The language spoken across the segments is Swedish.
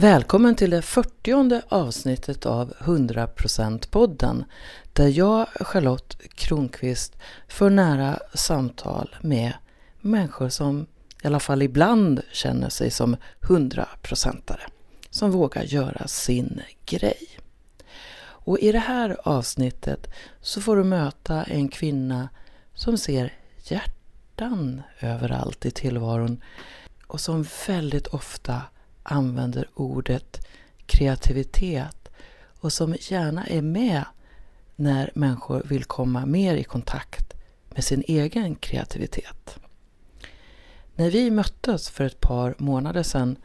Välkommen till det 40 avsnittet av 100%-podden där jag, Charlotte Kronqvist, för nära samtal med människor som i alla fall ibland känner sig som 100-procentare, som vågar göra sin grej. Och i det här avsnittet så får du möta en kvinna som ser hjärtan överallt i tillvaron och som väldigt ofta använder ordet kreativitet och som gärna är med när människor vill komma mer i kontakt med sin egen kreativitet. När vi möttes för ett par månader sedan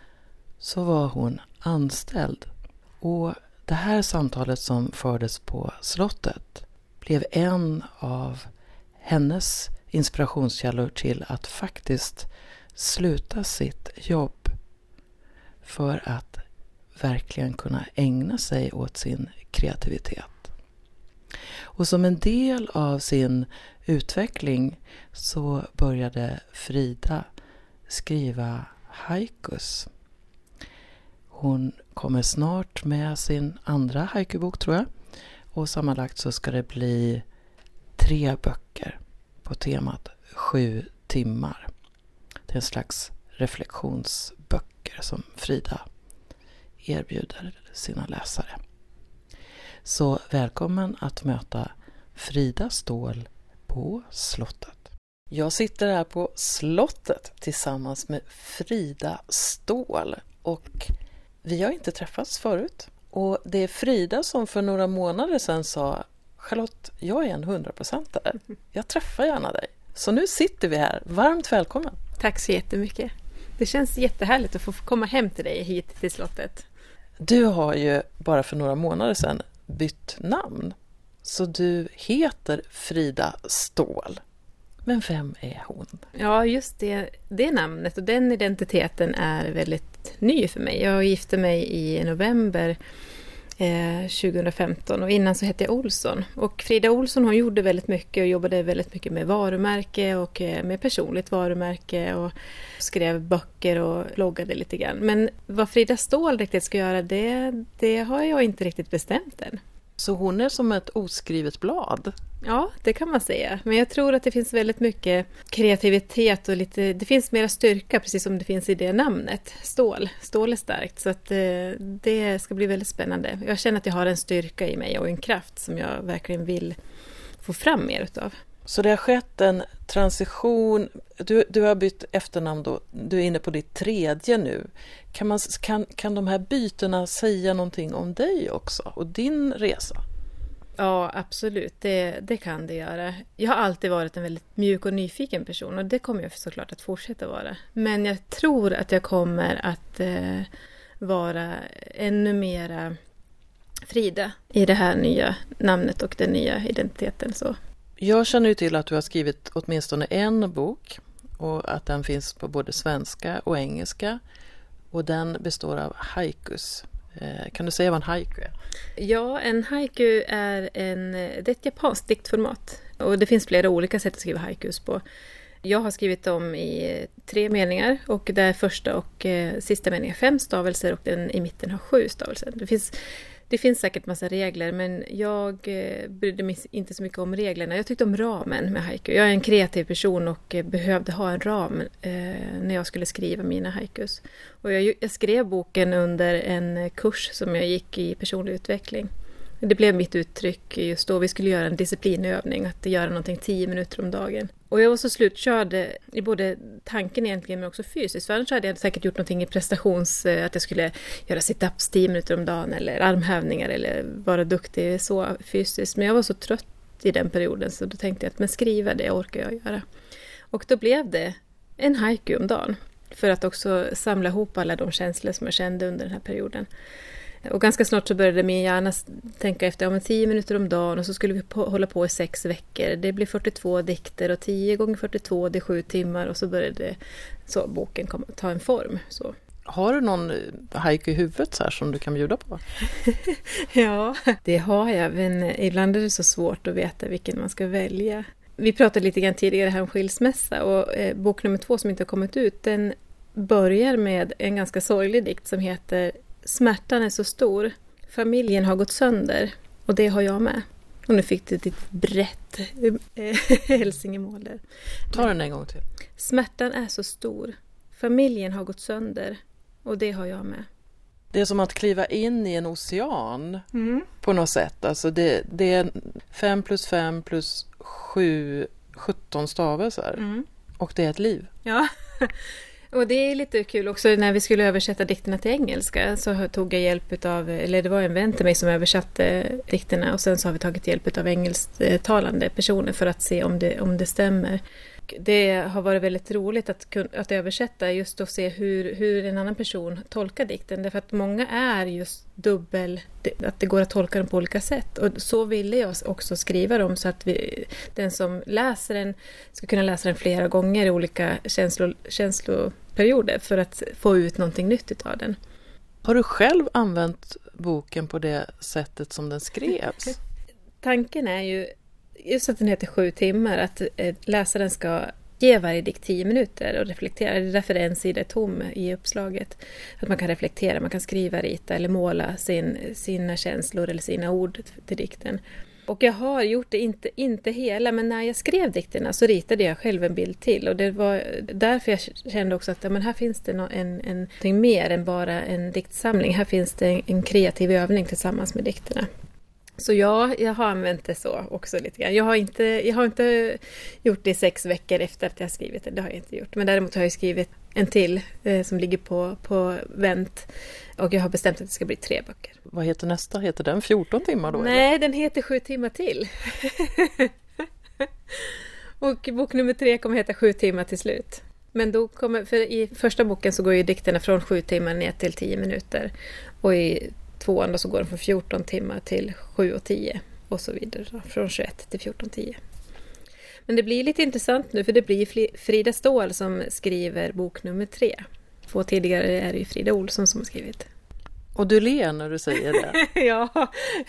så var hon anställd och det här samtalet som fördes på slottet blev en av hennes inspirationskällor till att faktiskt sluta sitt jobb för att verkligen kunna ägna sig åt sin kreativitet. Och som en del av sin utveckling så började Frida skriva haikus. Hon kommer snart med sin andra haikubok tror jag. Och sammanlagt så ska det bli tre böcker på temat sju timmar. Det är en slags böcker som Frida erbjuder sina läsare. Så välkommen att möta Frida Ståhl på slottet. Jag sitter här på slottet tillsammans med Frida Ståhl och vi har inte träffats förut. Och det är Frida som för några månader sedan sa Charlotte, jag är en hundraprocentare. Jag träffar gärna dig. Så nu sitter vi här. Varmt välkommen! Tack så jättemycket! Det känns jättehärligt att få komma hem till dig hit till slottet. Du har ju bara för några månader sedan bytt namn. Så du heter Frida Ståhl. Men vem är hon? Ja, just det, det namnet och den identiteten är väldigt ny för mig. Jag gifte mig i november Eh, 2015 och innan så hette jag Olsson. Och Frida Olsson hon gjorde väldigt mycket och jobbade väldigt mycket med varumärke och eh, med personligt varumärke och skrev böcker och bloggade lite grann. Men vad Frida Ståhl riktigt ska göra det, det har jag inte riktigt bestämt än. Så hon är som ett oskrivet blad? Ja, det kan man säga. Men jag tror att det finns väldigt mycket kreativitet och lite, det finns mera styrka precis som det finns i det namnet. Stål. Stål är starkt. Så att eh, det ska bli väldigt spännande. Jag känner att jag har en styrka i mig och en kraft som jag verkligen vill få fram mer utav. Så det har skett en transition. Du, du har bytt efternamn då. Du är inne på ditt tredje nu. Kan, man, kan, kan de här bytena säga någonting om dig också och din resa? Ja, absolut. Det, det kan det göra. Jag har alltid varit en väldigt mjuk och nyfiken person och det kommer jag såklart att fortsätta vara. Men jag tror att jag kommer att eh, vara ännu mera Frida i det här nya namnet och den nya identiteten. Så jag känner ju till att du har skrivit åtminstone en bok och att den finns på både svenska och engelska. Och den består av haikus. Eh, kan du säga vad en haiku är? Ja, en haiku är, en, det är ett japanskt diktformat. Och det finns flera olika sätt att skriva haikus på. Jag har skrivit dem i tre meningar och där första och eh, sista meningen fem stavelser och den i mitten har sju stavelser. Det finns det finns säkert massa regler men jag eh, brydde mig inte så mycket om reglerna. Jag tyckte om ramen med haiku. Jag är en kreativ person och eh, behövde ha en ram eh, när jag skulle skriva mina haikus. Och jag, jag, skrev boken under en eh, kurs som jag gick i personlig utveckling. Det blev mitt uttryck just då. Vi skulle göra en disciplinövning, att göra någonting tio minuter om dagen. Och jag var så slutkörd i både tanken egentligen men också fysiskt. För annars hade jag säkert gjort någonting i prestations... Eh, att jag skulle göra situps tio minuter om dagen eller armhävningar eller vara duktig så fysiskt. Men jag var så trött i den perioden så då tänkte jag att men skriva det orkar jag göra. Och då blev det en haiku om dagen. För att också samla ihop alla de känslor som jag kände under den här perioden. Och ganska snart så började min hjärna tänka efter, ja men 10 minuter om dagen och så skulle vi på, hålla på i sex veckor. Det blir 42 dikter och 10 gånger 42 det är 7 timmar och så började så boken komma, ta en form. Så. Har du någon haiku i huvudet så här som du kan bjuda på? ja, det har jag, men ibland är det så svårt att veta vilken man ska välja. Vi pratade lite grann tidigare här om skilsmässa och eh, bok nummer två som inte har kommit ut, den börjar med en ganska sorglig dikt som heter Smärtan är så stor. Familjen har gått sönder och det har jag med. Och nu fick du ditt brett eh, hälsingemål där. Ta den en gång till. Smärtan är så stor. Familjen har gått sönder och det har jag med. Det är som att kliva in i en ocean mm. på något sätt. Alltså det, det är 5 plus 5 plus 7, 17 stavelser. Mm. Och det är ett liv. Ja, och det är lite kul också när vi skulle översätta dikterna till engelska så tog jag hjälp av, eller det var en vän till mig som översatte dikterna och sen så har vi tagit hjälp av engelsktalande personer för att se om det, om det stämmer det har varit väldigt roligt att, att översätta just och se hur, hur en annan person tolkar dikten. Därför att många är just dubbel, att det går att tolka dem på olika sätt. Och så ville jag också skriva dem så att vi, den som läser den ska kunna läsa den flera gånger i olika känslo, känsloperioder för att få ut någonting nytt av den. Har du själv använt boken på det sättet som den skrevs? Tanken är ju just att den heter Sju timmar, att eh, läsaren ska ge varje dikt tio minuter och reflektera. Det är därför en sida är tom i uppslaget. Att man kan reflektera, man kan skriva, rita eller måla sin, sina känslor eller sina ord till dikten. Och jag har gjort det, inte, inte hela, men när jag skrev dikterna så ritade jag själv en bild till. Och det var därför jag kände också att ja, men här finns det no, en, en, någonting mer än bara en diktsamling. Här finns det en, en kreativ övning tillsammans med dikterna. Så ja, jag har använt det så också lite grann. Jag har inte, jag har inte gjort det sex veckor efter att jag skrivit det, det har jag inte gjort. Men däremot har jag skrivit en till eh, som ligger på, på vänt. Och jag har bestämt att det ska bli tre böcker. Vad heter nästa? Heter den 14 timmar då? Nej, eller? den heter Sju timmar till. och bok nummer tre kommer heta Sju timmar till slut. Men då kommer, för i första boken så går ju dikterna från sju timmar ner till tio minuter. Och i tvåan då så går den från 14 timmar till 7 och 10 och så vidare. Då, från 21 till 14.10. Men det blir lite intressant nu för det blir Frida Ståhl som skriver bok nummer tre. Två tidigare är det ju Frida Olsson som har skrivit. Och du ler när du säger det. ja,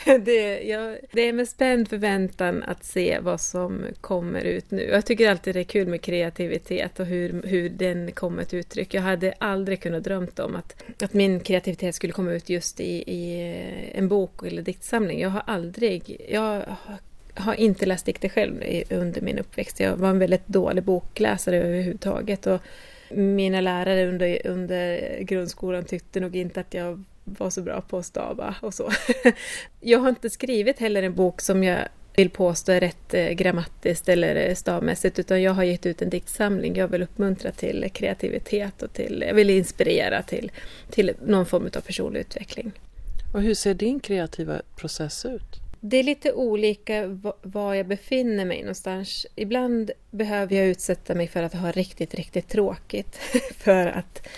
det, jag, det är med spänd förväntan att se vad som kommer ut nu. Jag tycker alltid det är kul med kreativitet och hur, hur den kommer till uttryck. Jag hade aldrig kunnat drömt om att, att min kreativitet skulle komma ut just i, i en bok eller diktsamling. Jag har aldrig... Jag har inte läst dikter själv under min uppväxt. Jag var en väldigt dålig bokläsare överhuvudtaget. Och mina lärare under, under grundskolan tyckte nog inte att jag var så bra på att stava och så. jag har inte skrivit heller en bok som jag vill påstå är rätt eh, grammatiskt eller stavmässigt utan jag har gett ut en diktsamling. Jag vill uppmuntra till kreativitet och till, jag vill inspirera till, till någon form av personlig utveckling. Och hur ser din kreativa process ut? Det är lite olika var jag befinner mig någonstans. Ibland behöver jag utsätta mig för att ha riktigt, riktigt tråkigt för att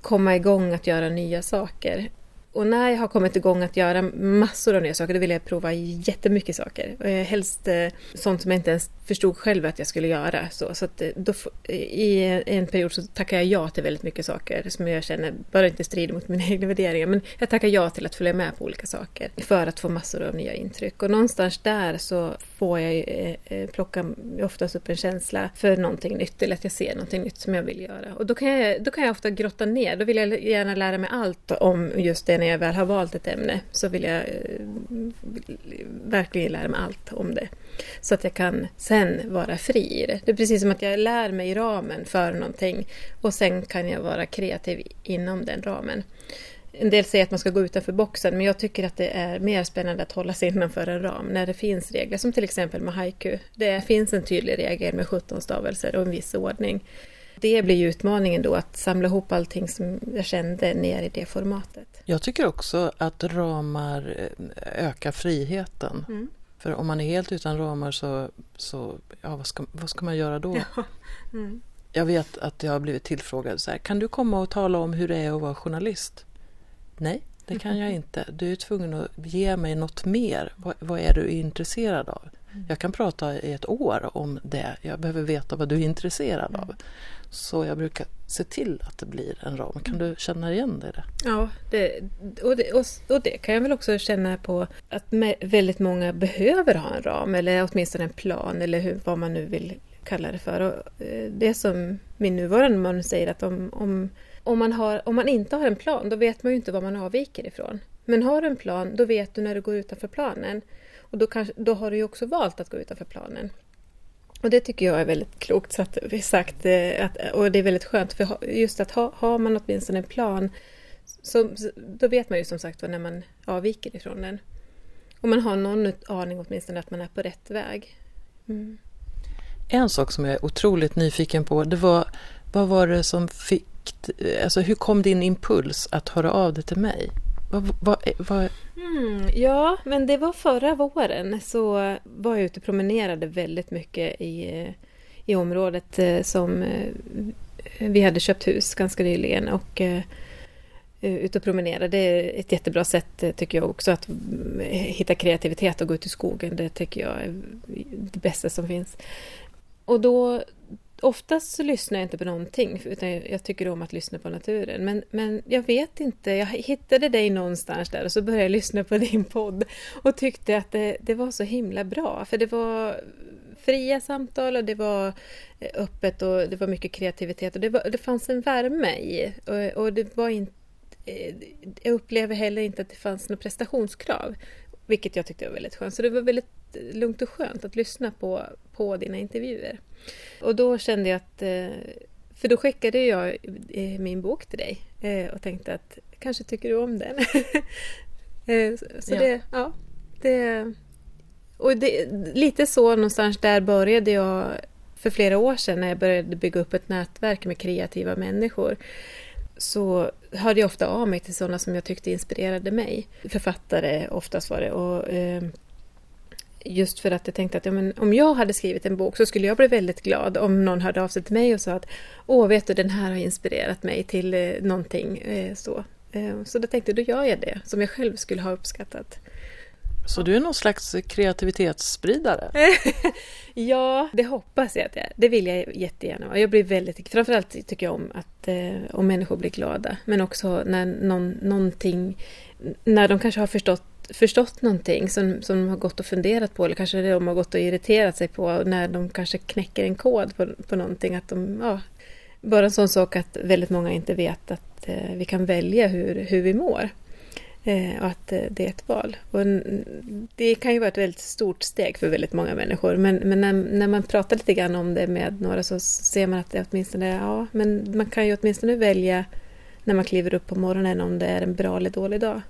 komma igång att göra nya saker. Och när jag har kommit igång att göra massor av nya saker, då vill jag prova jättemycket saker. Helst eh, sånt som jag inte ens förstod själv att jag skulle göra. Så, så att eh, då, I en period så tackar jag ja till väldigt mycket saker som jag känner bara inte strider mot mina egna värderingar. Men jag tackar ja till att följa med på olika saker för att få massor av nya intryck. Och någonstans där så får jag eh, eh, plocka oftast upp en känsla för någonting nytt eller att jag ser någonting nytt som jag vill göra. Och då kan jag, då kan jag ofta grotta ner. Då vill jag gärna lära mig allt om just det när jag väl har valt ett ämne så vill jag eh, verkligen lära mig allt om det. Så att jag kan sen vara fri i det. Det är precis som att jag lär mig ramen för någonting och sen kan jag vara kreativ inom den ramen. En del säger att man ska gå utanför boxen men jag tycker att det är mer spännande att hålla sig innanför en ram när det finns regler som till exempel med haiku. Det finns en tydlig regel med 17 stavelser och en viss ordning. Det blir ju utmaningen då att samla ihop allting som jag kände ner i det formatet. Jag tycker också att ramar eh, ökar friheten. Mm. För om man är helt utan ramar så, så ja, vad, ska, vad ska man göra då? Ja. Mm. Jag vet att jag har blivit tillfrågad så här, kan du komma och tala om hur det är att vara journalist? Nej, det kan jag inte. Du är tvungen att ge mig något mer. Vad, vad är du intresserad av? Mm. Jag kan prata i ett år om det. Jag behöver veta vad du är intresserad av. Så jag brukar se till att det blir en ram. Kan du känna igen dig i det? Ja, det, och, det, och, och, det kan jag väl också känna på att väldigt många behöver ha en ram eller åtminstone en plan eller hur, vad man nu vill kalla det för. Och eh, det som min nuvarande man säger att om, om om man, har, om man inte har en plan, då vet man ju inte vad man avviker ifrån. Men har du en plan, då vet du när du går utanför planen. Och då, kanske, då har du ju också valt att gå utanför planen. Och det tycker jag är väldigt klokt sagt, sagt att, och det är väldigt skönt för just att ha, har man åtminstone en plan så, då vet man ju som sagt när man avviker ifrån den. Och man har någon aning åtminstone att man är på rätt väg. Mm. En sak som jag är otroligt nyfiken på, det var vad var det som fick, alltså hur kom din impuls att höra av dig till mig? Vad, vad, vad... Mm, ja, men det var förra våren så var jag ute och promenerade väldigt mycket i, i området eh, som eh, vi hade köpt hus ganska nyligen och eh, ut och promenera. Det är ett jättebra sätt tycker jag också att hitta kreativitet och gå ut i skogen. Det tycker jag är det bästa som finns. Och då, oftast så lyssnar jag inte på någonting, utan jag tycker om att lyssna på naturen. Men, men jag vet inte, jag hittade dig någonstans där och så började jag lyssna på din podd och tyckte att det, det var så himla bra, för det var fria samtal och det var eh, öppet och det var mycket kreativitet och det, var, det fanns en värme i. Och, och det var inte eh, jag upplever heller inte att det fanns några prestationskrav, vilket jag tyckte var väldigt skönt. Så det var väldigt lugnt och skönt att lyssna på, på dina intervjuer. Och då kände jag att... Eh, för då skickade jag eh, min bok till dig eh, och tänkte att kanske tycker du om den. Så ja. det... Ja, det och det, lite så någonstans där började jag för flera år sedan när jag började bygga upp ett nätverk med kreativa människor så hörde jag ofta av mig till sådana som jag tyckte inspirerade mig. Författare oftast var det. Och, eh, just för att jag tänkte att ja, men om jag hade skrivit en bok så skulle jag bli väldigt glad om någon hörde av sig till mig och sa att Åh, vet du, den här har inspirerat mig till eh, någonting. Eh, så. Eh, så då tänkte jag, då gör jag det, som jag själv skulle ha uppskattat. Så du är någon slags kreativitetsspridare? ja, det hoppas jag att jag är. Det vill jag jättegärna vara. Jag blir väldigt, framförallt tycker jag om att eh, om människor blir glada. Men också när någon, någonting, när de kanske har förstått förstått någonting som, som de har gått och funderat på eller kanske de har gått och irriterat sig på när de kanske knäcker en kod på, på någonting. Att de, ja, bara en sån sak att väldigt många inte vet att eh, vi kan välja hur, hur vi mår. Eh, och att eh, det är ett val. Och det kan ju vara ett väldigt stort steg för väldigt många människor. Men, men när, när, man pratar lite grann om det med några så ser man att det åtminstone, ja, men man kan ju åtminstone välja när man kliver upp på morgonen om det är en bra eller dålig dag.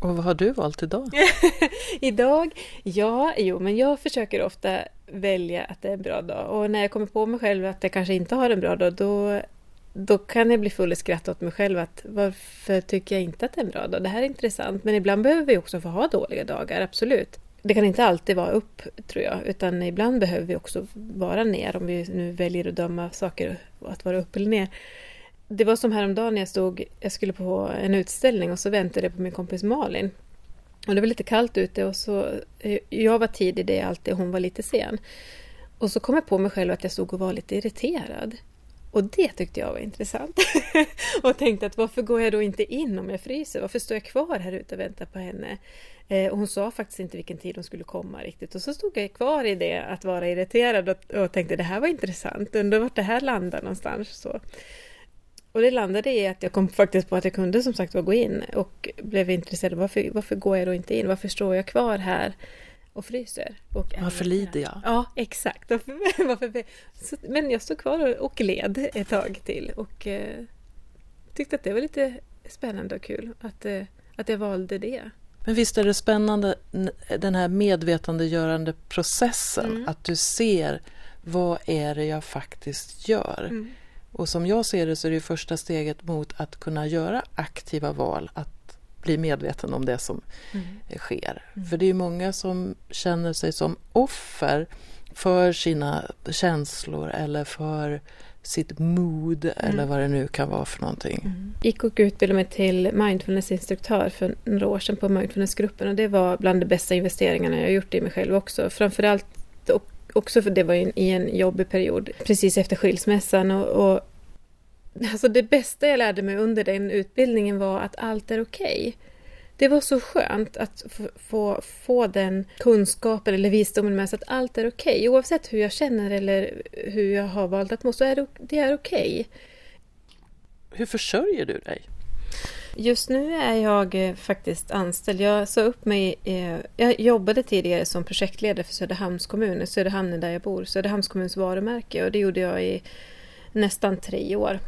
Och vad har du valt idag? idag? Ja, jo, men jag försöker ofta välja att det är en bra dag. Och när jag kommer på mig själv att jag kanske inte har en bra dag, då, då kan jag bli full i skratt åt mig själv. att Varför tycker jag inte att det är en bra dag? Det här är intressant. Men ibland behöver vi också få ha dåliga dagar, absolut. Det kan inte alltid vara upp, tror jag, utan ibland behöver vi också vara ner, om vi nu väljer att döma saker att vara upp eller ner det var som häromdagen när jag stod, jag skulle på en utställning och så väntade jag på min kompis Malin. Och det var lite kallt ute och så, eh, jag var tidig det alltid och hon var lite sen. Och så kom jag på mig själv att jag stod och var lite irriterad. Och det tyckte jag var intressant. och tänkte att varför går jag då inte in om jag fryser? Varför står jag kvar här ute och väntar på henne? Eh, och hon sa faktiskt inte vilken tid hon skulle komma riktigt. Och så stod jag kvar i det att vara irriterad och, och tänkte det här var intressant. Undrar vart det här landar någonstans. Så. Och det landade i att jag kom faktiskt på att jag kunde som sagt gå in och blev intresserad. Varför, varför går jag då inte in? Varför står jag kvar här och fryser? Och varför lider jag? Ja, exakt. Varför, varför, så, men jag stod kvar och, led ett tag till och eh, tyckte att det var lite spännande och kul att, eh, att jag valde det. Men visst är det spännande den här medvetandegörande processen, mm. att du ser vad är det jag faktiskt gör? Mm. Och som jag ser det så är det första steget mot att kunna göra aktiva val, att bli medveten om det som mm. sker. Mm. För det är många som känner sig som offer för sina känslor eller för sitt mood mm. eller vad det nu kan vara för någonting. Mm. gick och utbildade mig till mindfulnessinstruktör för några år sedan på mindfulnessgruppen och det var bland de bästa investeringarna jag gjort i mig själv också. Framförallt också för det var i en jobbig period precis efter skilsmässan och, och alltså det bästa jag lärde mig under den utbildningen var att allt är okej. Okay. Det var så skönt att få, få den kunskapen eller visdomen med sig att allt är okej. Okay. Oavsett hur jag känner eller hur jag har valt att må så är det, det är okej. Okay. Hur försörjer du dig? Just nu är jag eh, faktiskt anställd. Jag sa upp mig. Eh, jag jobbade tidigare som projektledare för Söderhamns kommun. Söderhamn är där jag bor. Söderhamns kommuns varumärke och det gjorde jag i nästan tre år.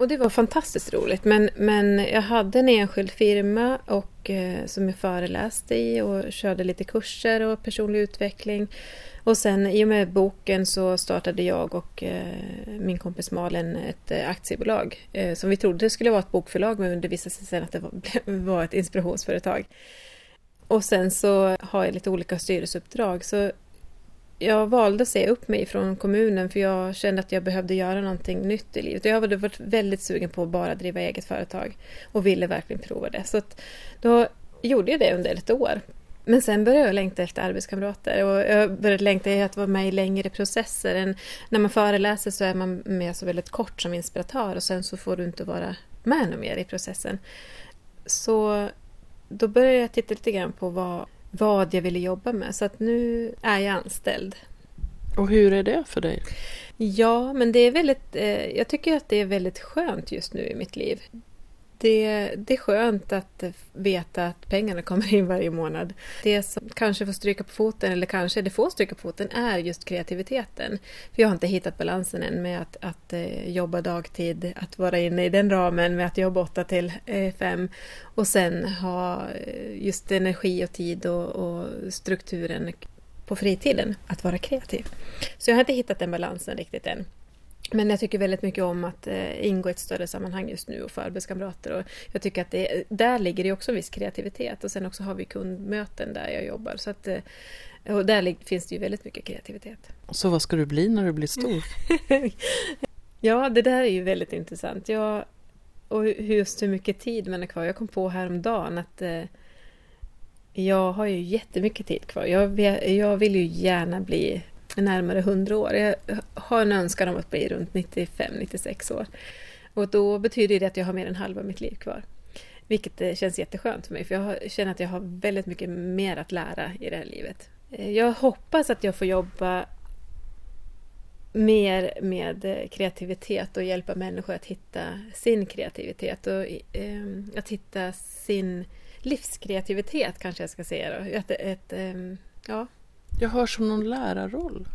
Och det var fantastiskt roligt. Men, men jag hade en enskild firma och, eh, som jag föreläste i och körde lite kurser och personlig utveckling. Och sen i och med boken så startade jag och eh, min kompis Malin ett eh, aktiebolag eh, som vi trodde skulle vara ett bokförlag men det visade sig sen att det var, var ett inspirationsföretag. Och sen så har jag lite olika styrelseuppdrag så jag valde att säga upp mig från kommunen för jag kände att jag behövde göra någonting nytt i livet. Jag hade varit väldigt sugen på att bara driva eget företag och ville verkligen prova det. Så då gjorde jag det under ett år men sen började jag längta efter arbetskamrater och jag började längta efter att vara med i längre processer. Än när man föreläser så är man med så väldigt kort som inspiratör och sen så får du inte vara med mer i processen. Så då började jag titta lite grann på vad, vad jag ville jobba med. Så att nu är jag anställd. Och hur är det för dig? Ja, men det är väldigt... Eh, jag tycker att det är väldigt skönt just nu i mitt liv det, det är skönt att veta att pengarna kommer in varje månad. Det som kanske får stryka på foten, eller kanske det får stryka på foten, är just kreativiteten. För jag har inte hittat balansen än med att, att eh, jobba dagtid, att vara inne i den ramen med att jobba 8 till eh, 5 och sen ha eh, just energi och tid och, och strukturen på fritiden att vara kreativ. Så jag har inte hittat den balansen riktigt än. Men jag tycker väldigt mycket om att eh, ingå i ett större sammanhang just nu och få arbetskamrater. Och jag tycker att det, där ligger det också viss kreativitet. Och sen också har vi kundmöten där jag jobbar. Så att, eh, och där finns det ju väldigt mycket kreativitet. Så vad ska du bli när du blir stor? ja, det där är ju väldigt intressant. Jag, och just hur mycket tid man är kvar. Jag kom på häromdagen att eh, jag har ju jättemycket tid kvar. Jag, jag vill ju gärna bli närmare 100 år. Jag har en önskan om att bli runt 95-96 år. Och då betyder det att jag har mer än halva mitt liv kvar. Vilket eh, känns jätteskönt för mig, för jag känner att jag har väldigt mycket mer att lära i det här livet. Eh, jag hoppas att jag får jobba mer med eh, kreativitet och hjälpa människor att hitta sin kreativitet och eh, att hitta sin livskreativitet kanske jag ska säga då. Ett, ett, eh, ja, jag hör som någon lärarroll.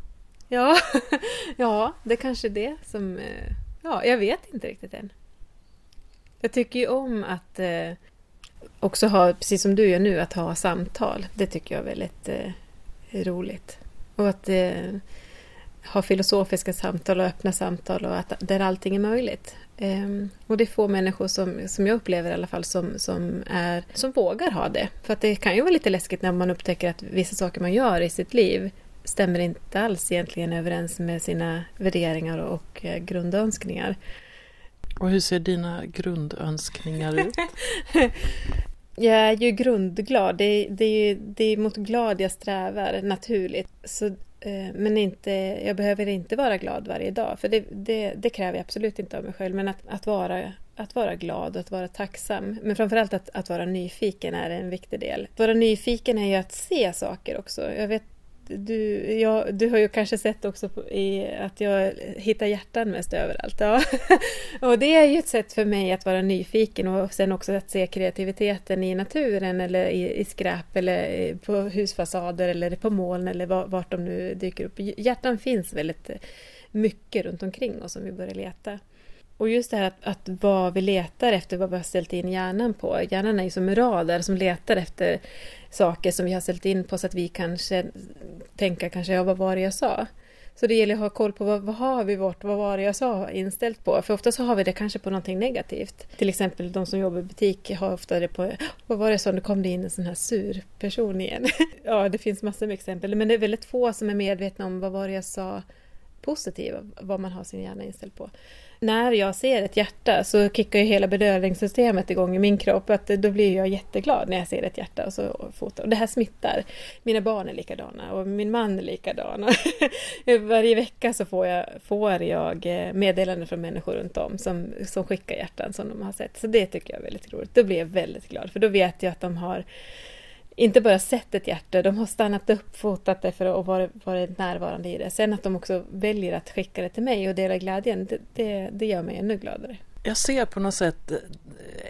Ja, ja det kanske är det som... Eh, ja, jag vet inte riktigt än. Jag tycker ju om att eh, också ha, precis som du gör nu, att ha samtal. Det tycker jag är väldigt eh, roligt. Och att eh, ha filosofiska samtal och öppna samtal och att, där allting är möjligt. Um, och det är få människor som, som jag upplever i alla fall som, som, är, som vågar ha det. För att det kan ju vara lite läskigt när man upptäcker att vissa saker man gör i sitt liv stämmer inte alls egentligen överens med sina värderingar och eh, grundönskningar. Och hur ser dina grundönskningar ut? jag är ju grundglad. Det, det, det är mot glad jag strävar naturligt. Så Eh, men inte, jag behöver inte vara glad varje dag, för det, det, det, kräver jag absolut inte av mig själv. Men att, att, vara, att vara glad och att vara tacksam. Men framförallt att, att vara nyfiken är en viktig del. Att vara nyfiken är ju att se saker också. Jag vet du, ja, du har ju kanske sett också i, att jag hittar hjärtan mest överallt. Ja. och det är ju ett sätt för mig att vara nyfiken och sen också att se kreativiteten i naturen eller i, i skräp eller på husfasader eller på moln eller vart de nu dyker upp. Hjärtan finns väldigt mycket runt omkring oss om vi börjar leta. Och just det här att, att vad vi letar efter, vad vi har ställt in hjärnan på. Hjärnan är ju som en radar som letar efter saker som vi har ställt in på så att vi kanske tänka kanske, ja vad var det jag sa? Så det gäller att ha koll på vad, vad har vi vårt vad var det jag sa inställt på? För ofta så har vi det kanske på någonting negativt. Till exempel de som jobbar i butik har ofta det på, vad var det jag sa, nu kom det in en sån här sur person igen. ja, det finns massor med exempel, men det är väldigt få som är medvetna om vad var det jag sa positiva, vad man har sin hjärna inställd på när jag ser ett hjärta så kickar ju hela bedövningssystemet igång i min kropp. Att då blir jag jätteglad när jag ser ett hjärta och så fotar. Och det här smittar. Mina barn är likadana och min man är likadan. Varje vecka så får jag, får jag eh, meddelanden från människor runt om som, som skickar hjärtan som de har sett. Så det tycker jag är väldigt roligt. Då blir jag väldigt glad för då vet jag att de har inte bara sett ett hjärta, de har stannat upp, fotat det för att vara, vara närvarande i det. Sen att de också väljer att skicka det till mig och dela glädjen, det, det, det gör mig ännu gladare. Jag ser på något sätt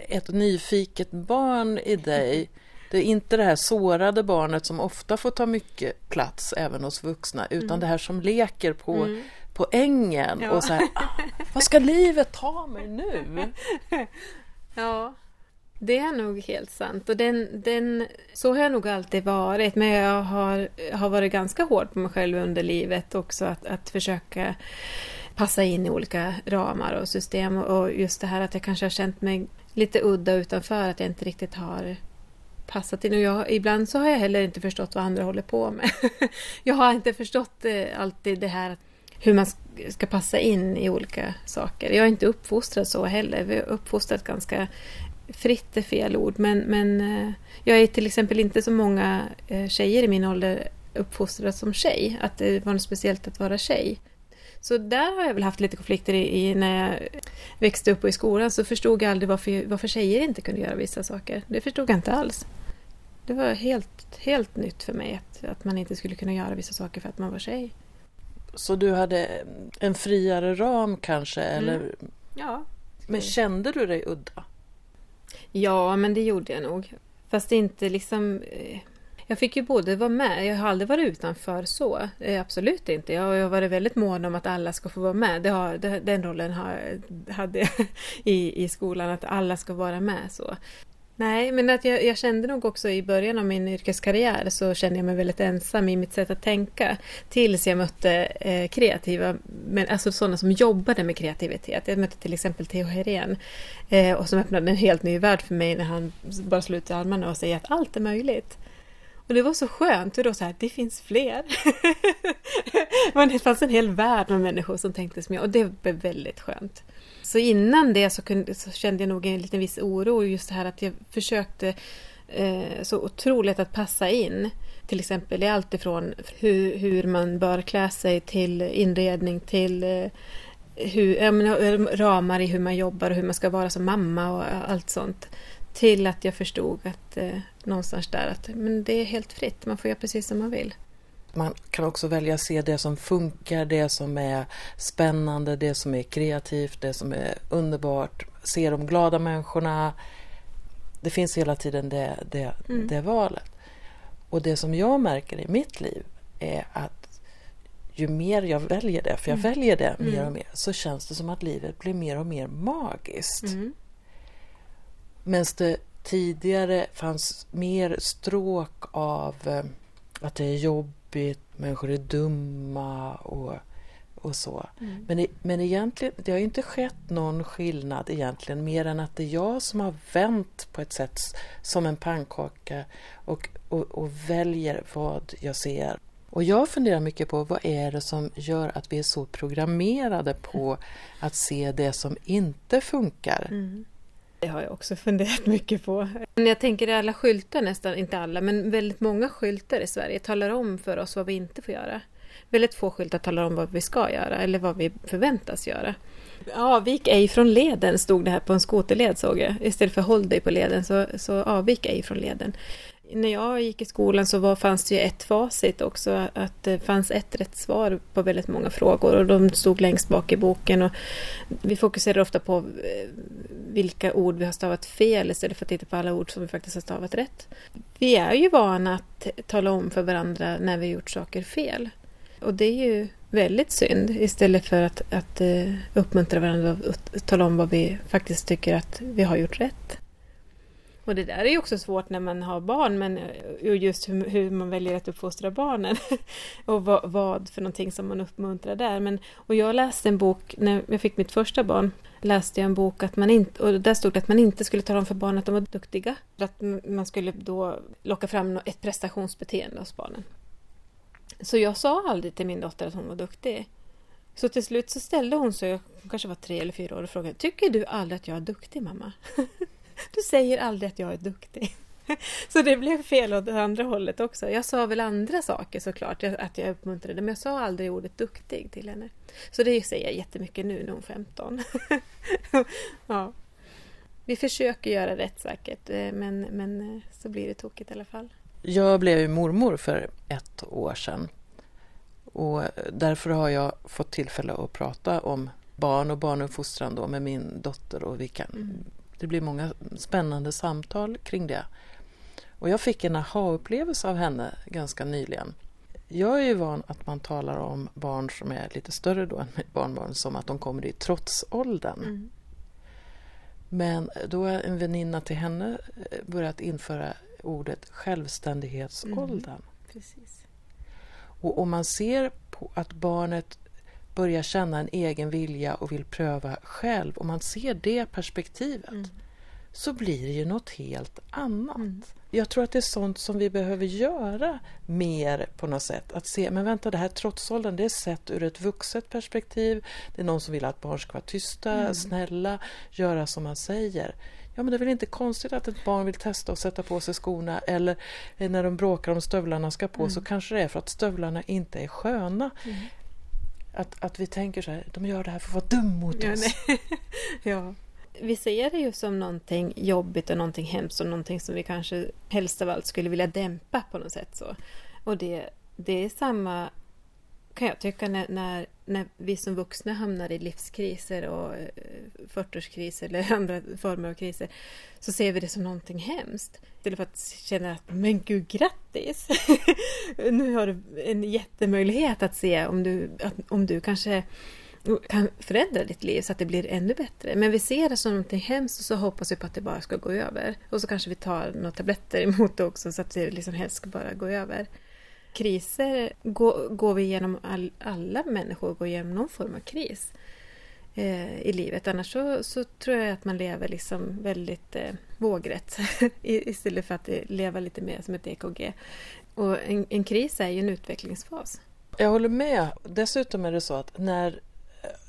ett nyfiket barn i dig. Det är inte det här sårade barnet som ofta får ta mycket plats även hos vuxna utan mm. det här som leker på, mm. på ängen ja. och så här, ah, vad ska livet ta mig nu? Ja, det är nog helt sant. Och den, den, så har jag nog alltid varit. Men jag har, har varit ganska hård på mig själv under livet också. Att, att försöka passa in i olika ramar och system. Och just det här att jag kanske har känt mig lite udda utanför. Att jag inte riktigt har passat in. Och jag, ibland så har jag heller inte förstått vad andra håller på med. jag har inte förstått eh, alltid det här hur man ska passa in i olika saker. Jag är inte uppfostrad så heller. Vi är uppfostrat ganska fritt är fel ord, men, men eh, jag är till exempel inte så många eh, tjejer i min ålder uppfostrad som tjej. Att det var något speciellt att vara tjej. Så där har jag väl haft lite konflikter i, i, när jag växte upp och i skolan så förstod jag aldrig varför, varför tjejer inte kunde göra vissa saker. Det förstod jag inte alls. Det var helt, helt nytt för mig att, att man inte skulle kunna göra vissa saker för att man var tjej. Så du hade en friare ram kanske? Eller? Mm. Ja. Men kände du dig udda? Ja, men det gjorde jag nog. Fast inte liksom... Eh, jag fick ju både vara med, jag har aldrig varit utanför så. Eh, absolut inte. Jag har varit väldigt mån om att alla ska få vara med. Det har, den rollen har, hade jag i, i skolan, att alla ska vara med. så. Nej, men att jag, jag, kände nog också i början av min yrkeskarriär så kände jag mig väldigt ensam i mitt sätt att tänka. Tills jag mötte eh, kreativa, men alltså sådana som jobbade med kreativitet. Jag mötte till exempel Theo Herén eh, och som öppnade en helt ny värld för mig när han bara slog ut armarna och säger att allt är möjligt. Och det var så skönt, för då så här, det finns fler. Men det fanns en hel värld med människor som tänkte som jag och det blev väldigt skönt. Så innan det så, kunde, så kände jag nog en liten viss oro just det här att jag försökte eh, så otroligt att passa in. Till exempel i allt ifrån hur, hur man bör klä sig till inredning till eh, hur, menar, eh, ramar i hur man jobbar och hur man ska vara som mamma och allt sånt. Till att jag förstod att eh, någonstans där att men det är helt fritt, man får göra precis som man vill. Man kan också välja att se det som funkar, det som är spännande, det som är kreativt, det som är underbart. Se de glada människorna. Det finns hela tiden det, det, mm. det valet. Och det som jag märker i mitt liv är att ju mer jag väljer det, för jag mm. väljer det mer mm. och mer, så känns det som att livet blir mer och mer magiskt. Mm. Medan det tidigare fanns mer stråk av eh, att det är jobbigt, människor är dumma och, och så. Mm. Men, men egentligen, det har inte skett någon skillnad egentligen mer än att det är jag som har vänt på ett sätt som en pannkaka och, och, och väljer vad jag ser. Och jag funderar mycket på vad är det som gör att vi är så programmerade på att se det som inte funkar. Mm. Det har jag också funderat mycket på. Jag tänker alla skyltar, nästan inte alla, men väldigt många skyltar i Sverige talar om för oss vad vi inte får göra. Väldigt få skyltar talar om vad vi ska göra eller vad vi förväntas göra. Avvik ej från leden stod det här på en skoterled såg jag. Istället för håll dig på leden så, så avvik ej från leden när jag gick i skolan så var, fanns det ju ett facit också, att det fanns ett rätt svar på väldigt många frågor och de stod längst bak i boken. Och vi fokuserar ofta på eh, vilka ord vi har stavat fel istället för att titta på alla ord som vi faktiskt har stavat rätt. Vi är ju vana att tala om för varandra när vi har gjort saker fel. Och det är ju väldigt synd istället för att, att eh, uppmuntra varandra och tala om vad vi faktiskt tycker att vi har gjort rätt. Och det där är ju också svårt när man har barn, men eh, just hur, hur man väljer att uppfostra barnen. och vad, vad, för någonting som man uppmuntrar där. Men, och jag läste en bok, när jag fick mitt första barn, läste jag en bok att man inte, och där stod det att man inte skulle tala om för barnen att de var duktiga. Att man skulle då locka fram ett prestationsbeteende hos barnen. Så jag sa aldrig till min dotter att hon var duktig. Så till slut så ställde hon sig, hon kanske var tre eller fyra år, och frågade Tycker du aldrig att jag är duktig mamma? Du säger aldrig att jag är duktig. Så det blev fel åt det andra hållet också. Jag sa väl andra saker såklart, att jag uppmuntrade, men jag sa aldrig ordet duktig till henne. Så det säger jag jättemycket nu när hon är 15. ja. Vi försöker göra rätt säkert, eh, men, men eh, så blir det tokigt i alla fall. Jag blev ju mormor för ett år sedan. Och därför har jag fått tillfälle att prata om barn och barnuppfostran då med min dotter och vi kan, mm. Det blir många spännande samtal kring det. Och jag fick en aha-upplevelse av henne ganska nyligen. Jag är ju van att man talar om barn som är lite större då än mitt barnbarn som att de kommer i trotsåldern. Mm. Men då har en väninna till henne eh, börjat införa ordet självständighetsåldern. Mm. Precis. Och om man ser på att barnet börjar känna en egen vilja och vill pröva själv, om man ser det perspektivet mm. så blir det ju något helt annat. Mm. Jag tror att det är sånt som vi behöver göra mer på något sätt. Att se, men vänta det här trotsåldern, det är sett ur ett vuxet perspektiv. Det är någon som vill att barn ska vara tysta, mm. snälla, göra som man säger. Ja, men det är väl inte konstigt att ett barn vill testa att sätta på sig skorna eller när de bråkar om stövlarna ska på mm. så kanske det är för att stövlarna inte är sköna. Mm. Att, att vi tänker så här, de gör det här för att vara dum mot ja, oss. ja. Vi ser det ju som någonting jobbigt och någonting hemskt och någonting som vi kanske helst av allt skulle vilja dämpa på något sätt. Så. Och det, det är samma kan jag tycka när, när, när vi som vuxna hamnar i livskriser och eh, 40-årskriser eller andra former av kriser så ser vi det som någonting hemskt. Istället för att känna att men gud grattis! nu har du en jättemöjlighet att se om du, att, om du kanske kan förändra ditt liv så att det blir ännu bättre. Men vi ser det som någonting hemskt och så hoppas vi på att det bara ska gå över. Och så kanske vi tar några tabletter emot det också så att det liksom helst ska bara gå över kriser går, går vi igenom, all, alla människor går igenom någon form av kris eh, i livet. Annars så, så, tror jag att man lever liksom väldigt eh, vågrätt istället för att eh, leva lite mer som ett EKG. Och en, en kris är ju en utvecklingsfas. Jag håller med. Dessutom är det så att när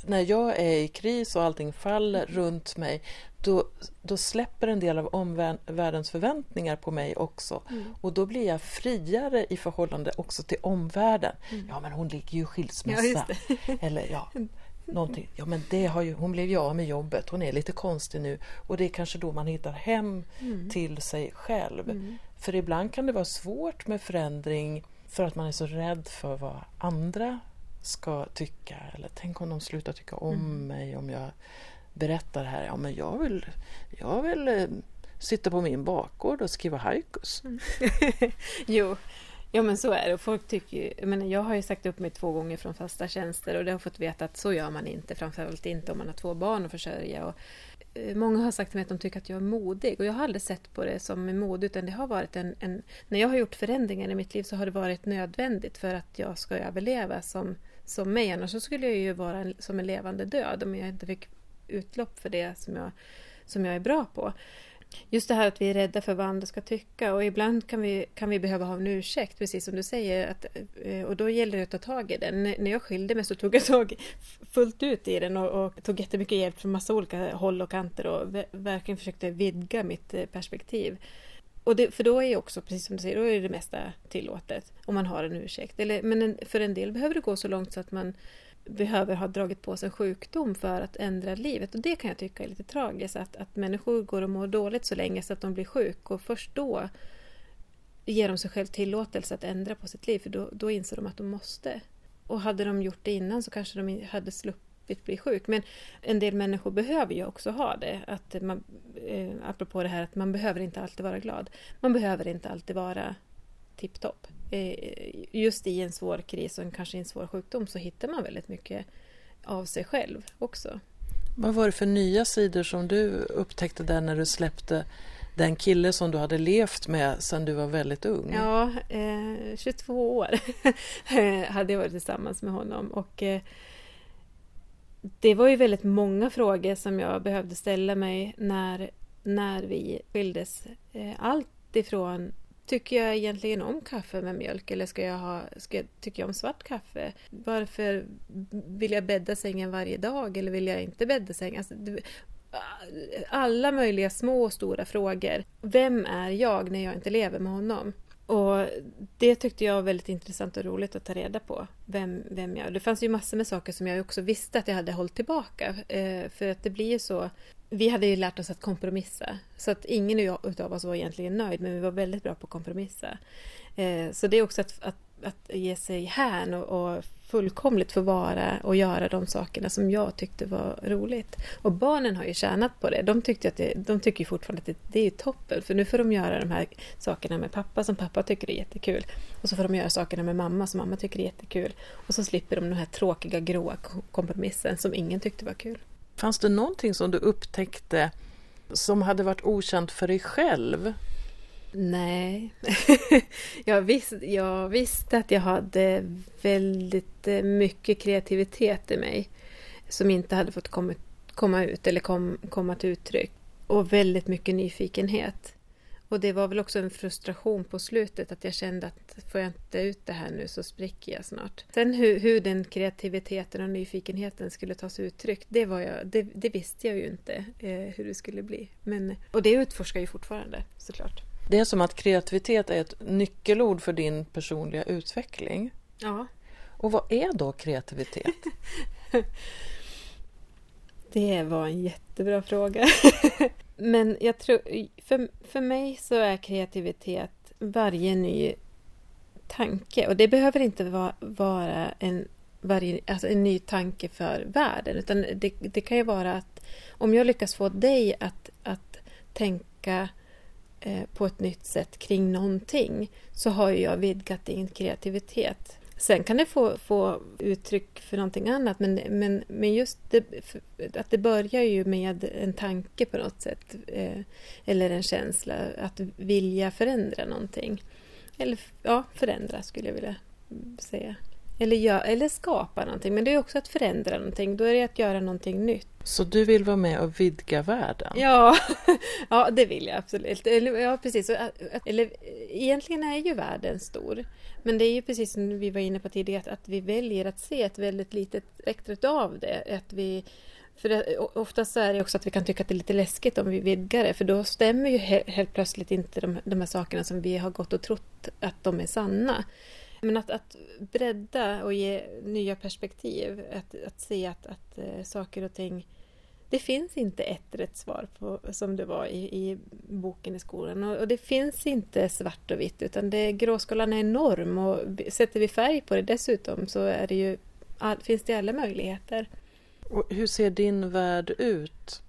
när jag är i kris och allting faller runt mig då, då släpper en del av omvärldens förväntningar på mig också. Mm. Och då blir jag friare i förhållande också till omvärlden. Mm. Ja, men hon ligger ju i skilsmässa. Ja, Eller ja, någonting. Ja, men det har ju, hon blev ju av med jobbet. Hon är lite konstig nu. Och det är kanske då man hittar hem mm. till sig själv. Mm. För ibland kan det vara svårt med förändring för att man är så rädd för vad andra ska tycka. Eller tänk om de slutar tycka om mm. mig om jag berättar här. Ja, men jag vill, jag vill eh, sitta på min bakgård och skriva haikus. Mm. jo, Ja men så är det. Folk tycker ju, jag, menar, jag har ju sagt upp mig två gånger från fasta tjänster och det har fått veta att så gör man inte. Framförallt inte om man har två barn att försörja. Och, eh, många har sagt till mig att de tycker att jag är modig och jag har aldrig sett på det som mod utan det har varit en, en... När jag har gjort förändringar i mitt liv så har det varit nödvändigt för att jag ska överleva som, som mig. Annars så skulle jag ju vara en, som en levande död om jag inte fick utlopp för det som jag, som jag är bra på. Just det här att vi är rädda för vad andra ska tycka och ibland kan vi, kan vi behöva ha en ursäkt, precis som du säger. Att, eh, och då gäller det att ta tag i den. När jag skilde mig så tog jag tag fullt ut i den och, och tog jättemycket hjälp från massa olika håll och kanter och verkligen försökte vidga mitt eh, perspektiv. Och det, för då är ju också, precis som du säger, då är det mesta tillåtet om man har en ursäkt. Eller, men en, för en del behöver det gå så långt så att man behöver ha dragit på sig sjukdom för att ändra livet. Och det kan jag tycka är lite tragiskt, att, att människor går och mår dåligt så länge så att de blir sjuka och först då ger de sig själv tillåtelse att ändra på sitt liv, för då, då inser de att de måste. Och hade de gjort det innan så kanske de hade sluppit bli sjuk. Men en del människor behöver ju också ha det. Att man, eh, apropå det här att man behöver inte alltid vara glad. Man behöver inte alltid vara tipptopp. Eh, just i en svår kris och kanske en svår sjukdom så hittar man väldigt mycket av sig själv också. Vad var det för nya sidor som du upptäckte där när du släppte den kille som du hade levt med sedan du var väldigt ung? Ja, eh, 22 år hade jag varit tillsammans med honom och eh, det var ju väldigt många frågor som jag behövde ställa mig när, när vi skildes. Eh, allt ifrån Tycker jag egentligen om kaffe med mjölk eller ska jag ha, ska, tycker jag om svart kaffe? Varför vill jag bädda sängen varje dag eller vill jag inte bädda sängen? Alltså, alla möjliga små och stora frågor. Vem är jag när jag inte lever med honom? Och det tyckte jag var väldigt intressant och roligt att ta reda på. Vem, vem jag Det fanns ju massor med saker som jag också visste att jag hade hållit tillbaka. Eh, för att det blir ju så vi hade ju lärt oss att kompromissa. Så att ingen av oss var egentligen nöjd, men vi var väldigt bra på att kompromissa. Eh, så det är också att, att att ge sig hän och, och fullkomligt få vara och göra de sakerna som jag tyckte var roligt. Och barnen har ju tjänat på det. De, tyckte att det, de tycker fortfarande att det, det är toppen för nu får de göra de här sakerna med pappa som pappa tycker är jättekul. Och så får de göra sakerna med mamma som mamma tycker är jättekul. Och så slipper de den här tråkiga gråa kompromissen som ingen tyckte var kul. Fanns det någonting som du upptäckte som hade varit okänt för dig själv? Nej, jag, visste, jag visste att jag hade väldigt eh, mycket kreativitet i mig som inte hade fått komma, komma ut eller kom, komma till uttryck. Och väldigt mycket nyfikenhet. Och det var väl också en frustration på slutet att jag kände att får jag inte ut det här nu så spricker jag snart. Sen hur, hur den kreativiteten och nyfikenheten skulle tas uttryck, det, var jag, det, det visste jag ju inte eh, hur det skulle bli. Men, och det utforskar jag ju fortfarande såklart. Det är som att kreativitet är ett nyckelord för din personliga utveckling. Ja. Och vad är då kreativitet? det var en jättebra fråga. Men jag tror, för, för mig så är kreativitet varje ny tanke. Och det behöver inte vara, vara en, varje, alltså en ny tanke för världen. Utan det, det kan ju vara att om jag lyckas få dig att, att tänka Eh, på ett nytt sätt kring någonting så har jag vidgat din kreativitet. Sen kan det få, få uttryck för någonting annat men, men, men just det, att det börjar ju med en tanke på något sätt eh, eller en känsla att vilja förändra någonting. Eller ja, förändra skulle jag vilja säga. Eller, gör, eller skapa någonting, men det är också att förändra någonting. Då är det att göra någonting nytt. Så du vill vara med och vidga världen? Ja, ja det vill jag absolut. Eller, ja, precis. Eller, egentligen är ju världen stor. Men det är ju precis som vi var inne på tidigare, att, att vi väljer att se ett väldigt litet spektrum av det. Att vi, för det, oftast är det också att vi kan tycka att det är lite läskigt om vi vidgar det, för då stämmer ju helt, helt plötsligt inte de, de här sakerna som vi har gått och trott att de är sanna. Men att, att bredda och ge nya perspektiv, att, att se att, att äh, saker och ting det finns inte ett rätt svar på, som det var i, i boken i skolan. Och, och, det finns inte svart och vitt utan det, gråskalan är enorm och sätter vi färg på det dessutom så är det ju, all, finns det alla möjligheter. Och hur ser din värld ut?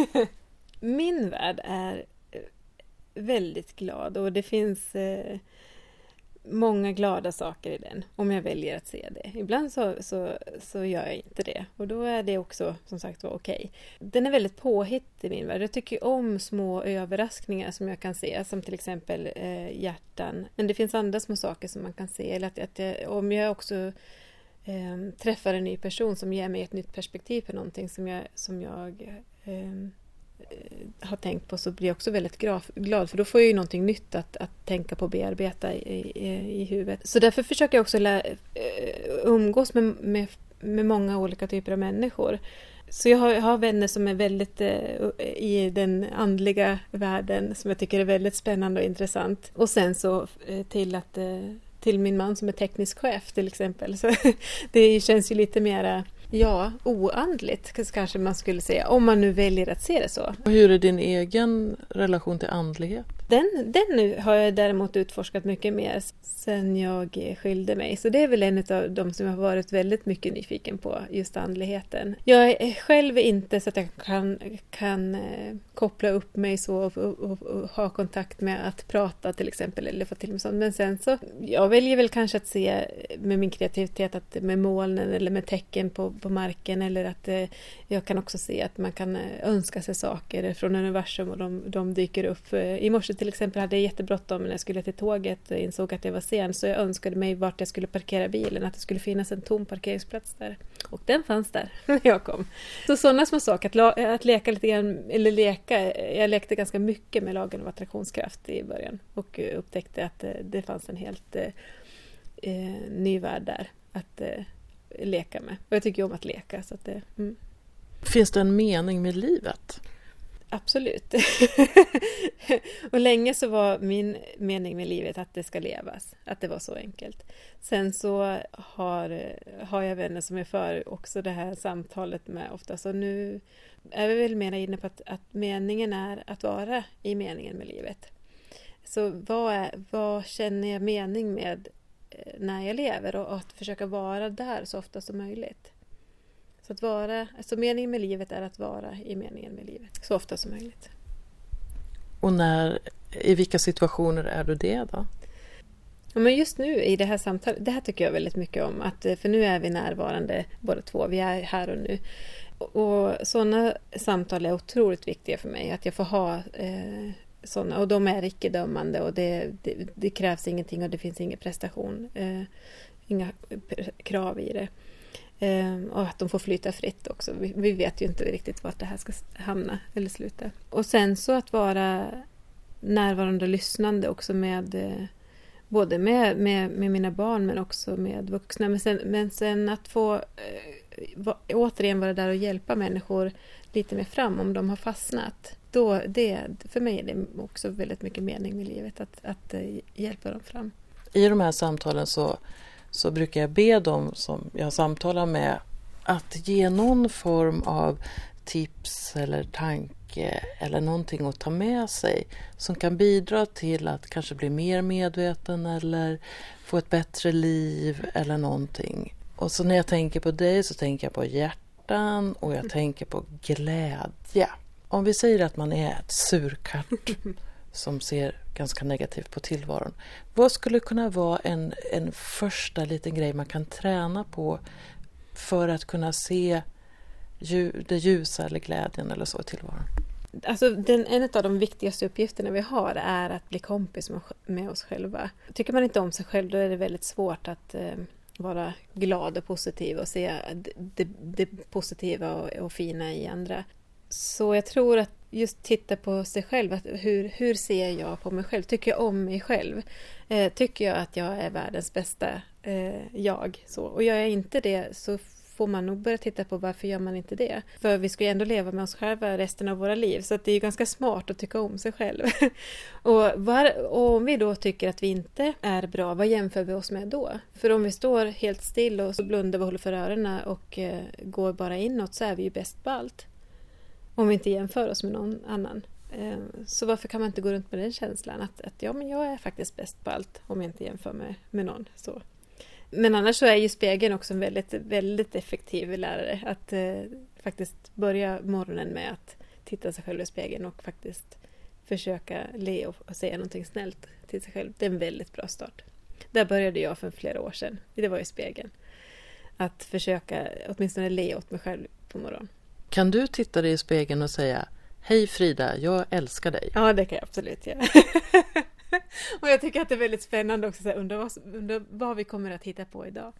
Min värld är väldigt glad och det finns eh, många glada saker i den, om jag väljer att se det. Ibland så, så, så gör jag inte det och då är det också som sagt var okej. Den är väldigt påhittig min värld. Jag tycker om små överraskningar som jag kan se, som till exempel eh, hjärtan. Men det finns andra små saker som man kan se. Eller att, att jag, om jag också eh, träffar en ny person som ger mig ett nytt perspektiv på någonting som jag, som jag eh, Eh, har tänkt på så blir jag också väldigt glad för då får jag ju någonting nytt att, att tänka på och bearbeta i, i, i huvudet. Så därför försöker jag också lä, eh, umgås med, med, med många olika typer av människor. Så jag har, jag har vänner som är väldigt eh, i den andliga världen som jag tycker är väldigt spännande och intressant. Och sen så eh, till att eh, till min man som är teknisk chef till exempel. Så det känns ju lite mera Ja, oandligt kanske man skulle säga, om man nu väljer att se det så. Och hur är din egen relation till andlighet? Den, den har jag däremot utforskat mycket mer sen jag skilde mig. Så det är väl en av de som jag har varit väldigt mycket nyfiken på, just andligheten. Jag är själv inte så att jag kan, kan eh, koppla upp mig så och, och, och, och, ha kontakt med att prata till exempel, eller få till mig sånt. Men sen så, jag väljer väl kanske att se med min kreativitet att med molnen eller med tecken på, på marken eller att eh, jag kan också se att man kan eh, önska sig saker från universum och de, de dyker upp. Eh, I morse till exempel hade jag jättebråttom när jag skulle till tåget och insåg att jag var sen så jag önskade mig vart jag skulle parkera bilen, att det skulle finnas en tom parkeringsplats där. Och den fanns där när jag kom. Så sådana små saker, att, att leka lite grann, eller leka, jag lekte ganska mycket med lagen av attraktionskraft i början och eh, upptäckte att det, fanns en helt eh, ny värld där att eh, leka med. Och jag tycker om att leka. Så att det, mm. Finns det en mening med livet? Absolut. och länge så var min mening med livet att det ska levas, att det var så enkelt. Sen så har, har jag vänner som är för också det här samtalet med ofta, så nu är vi väl mer inne på att, att meningen är att vara i meningen med livet. Så vad, är, vad känner jag mening med när jag lever och att försöka vara där så ofta som möjligt. Så att vara, alltså meningen med livet är att vara i meningen med livet så ofta som möjligt. Och när, i vilka situationer är du det då? Ja, men just nu i det här samtalet, det här tycker jag väldigt mycket om. Att, eh, för nu är vi närvarande båda två, vi är här och nu. Och sådana samtal är otroligt viktiga för mig. Att jag får ha eh, sådana. Och de är icke-dömande och det, det, det, krävs ingenting och det finns ingen prestation. Eh, inga krav i det. Eh, och att de får flyta fritt också. Vi, vi, vet ju inte riktigt vart det här ska hamna eller sluta. Och sen så att vara närvarande och lyssnande också med eh, både med, med, med mina barn men också med vuxna. Men sen, men sen att få eh, va, återigen vara där och hjälpa människor lite mer fram om de har fastnat. Då, det, för mig är det också väldigt mycket mening med livet att, att eh, hjälpa dem fram. I de här samtalen så, så brukar jag be dem som jag samtalar med att ge någon form av tips eller tanke eller någonting att ta med sig som kan bidra till att kanske bli mer medveten eller få ett bättre liv eller någonting. Och så när jag tänker på dig så tänker jag på hjärtan och jag tänker på glädje. Om vi säger att man är ett surkart som ser ganska negativt på tillvaron. Vad skulle kunna vara en, en första liten grej man kan träna på för att kunna se det ljusa eller glädjen eller så i tillvaron? Alltså den, en av de viktigaste uppgifterna vi har är att bli kompis med, med oss själva. Tycker man inte om sig själv då är det väldigt svårt att eh, vara glad och positiv och se det, det, det positiva och, och, fina i andra. Så jag tror att just titta på sig själv, att hur, hur ser jag på mig själv? Tycker jag om mig själv? Eh, tycker jag att jag är världens bästa eh, jag? Så, och gör jag inte det så får man nog börja titta på varför gör man inte det? För vi ska ju ändå leva med oss själva resten av våra liv så det är ju ganska smart att tycka om sig själv. och, var, och, om vi då tycker att vi inte är bra, vad jämför vi oss med då? För om vi står helt still och så blundar vi och håller för öronen och eh, går bara inåt så är vi ju bäst på allt. Om vi inte jämför oss med någon annan. Eh, så varför kan man inte gå runt med den känslan att, att ja, men jag är faktiskt bäst på allt om jag inte jämför mig med någon. Så. Men annars så är ju spegeln också en väldigt, väldigt effektiv lärare. Att eh, faktiskt börja morgonen med att titta sig själv i spegeln och faktiskt försöka le och, och säga någonting snällt till sig själv. Det är en väldigt bra start. Där började jag för flera år sedan. Det var i spegeln. Att försöka åtminstone le åt mig själv på morgonen. Kan du titta dig i spegeln och säga Hej Frida, jag älskar dig. Ja, det kan jag absolut göra. och jag tycker att det är väldigt spännande också, så här, vad, undra vad vi kommer att hitta på idag.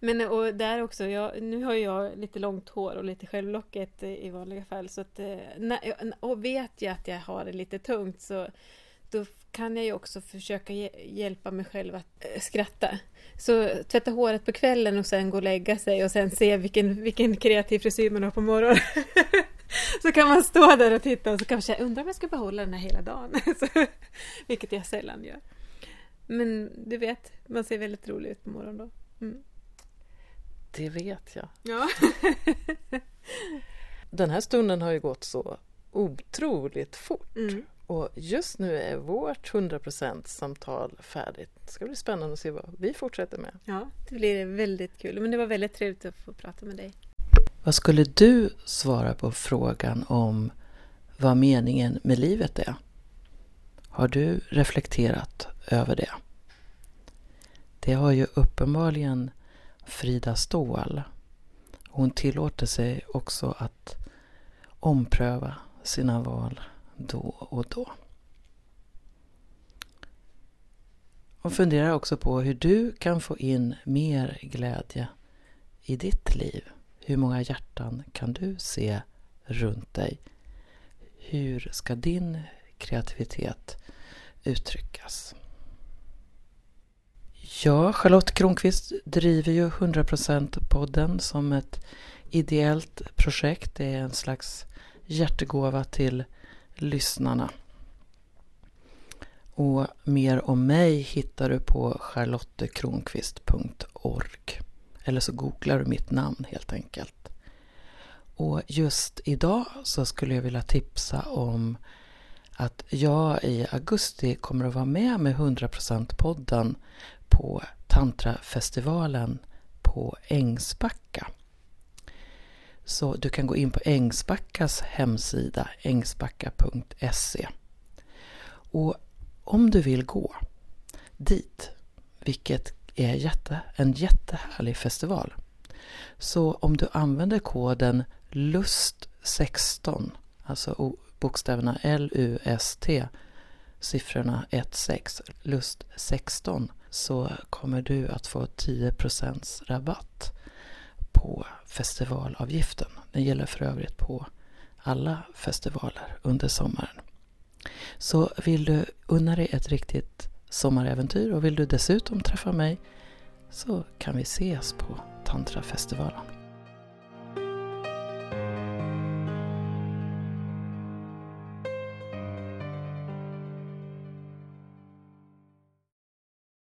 Men och där också, jag, nu har jag lite långt hår och lite självlocket i vanliga fall. Så att, eh, när, och vet jag att jag har det lite tungt så då kan jag ju också försöka hjälpa mig själv att eh, skratta. Så tvätta håret på kvällen och sen gå och lägga sig och sen se vilken, vilken kreativ frisyr man har på morgonen. så kan man stå där och titta och så kanske jag undrar om jag ska behålla den här hela dagen. vilket jag sällan gör. Men du vet, man ser väldigt rolig ut på morgonen då. Mm. Det vet jag. Ja. den här stunden har ju gått så otroligt fort. Mm. Och just nu är vårt 100% samtal färdigt. Det ska bli spännande att se vad vi fortsätter med. Ja, det blir väldigt kul. Men det var väldigt trevligt att få prata med dig. Vad skulle du svara på frågan om vad meningen med livet är? Har du reflekterat över det? Det har ju uppenbarligen Frida Ståhl. Hon tillåter sig också att ompröva sina val då och då. Och funderar också på hur du kan få in mer glädje i ditt liv. Hur många hjärtan kan du se runt dig? Hur ska din kreativitet uttryckas? Ja, Charlotte Kronqvist driver ju 100% podden som ett ideellt projekt. Det är en slags hjärtegåva till lyssnarna. Och mer om mig hittar du på charlottekronqvist.org. Eller så googlar du mitt namn helt enkelt. Och just idag så skulle jag vilja tipsa om att jag i augusti kommer att vara med med 100% podden på Tantrafestivalen på Ängsbacka. Så du kan gå in på Ängsbackas hemsida, ängsbacka.se. Och om du vill gå dit, vilket är jätte, en jättehärlig festival, så om du använder koden LUST16, alltså bokstäverna L-U-S-T, siffrorna 1-6, LUST16, så kommer du att få 10% rabatt på festivalavgiften. Den gäller för övrigt på alla festivaler under sommaren. Så vill du unna dig ett riktigt sommaräventyr och vill du dessutom träffa mig så kan vi ses på Tantrafestivalen.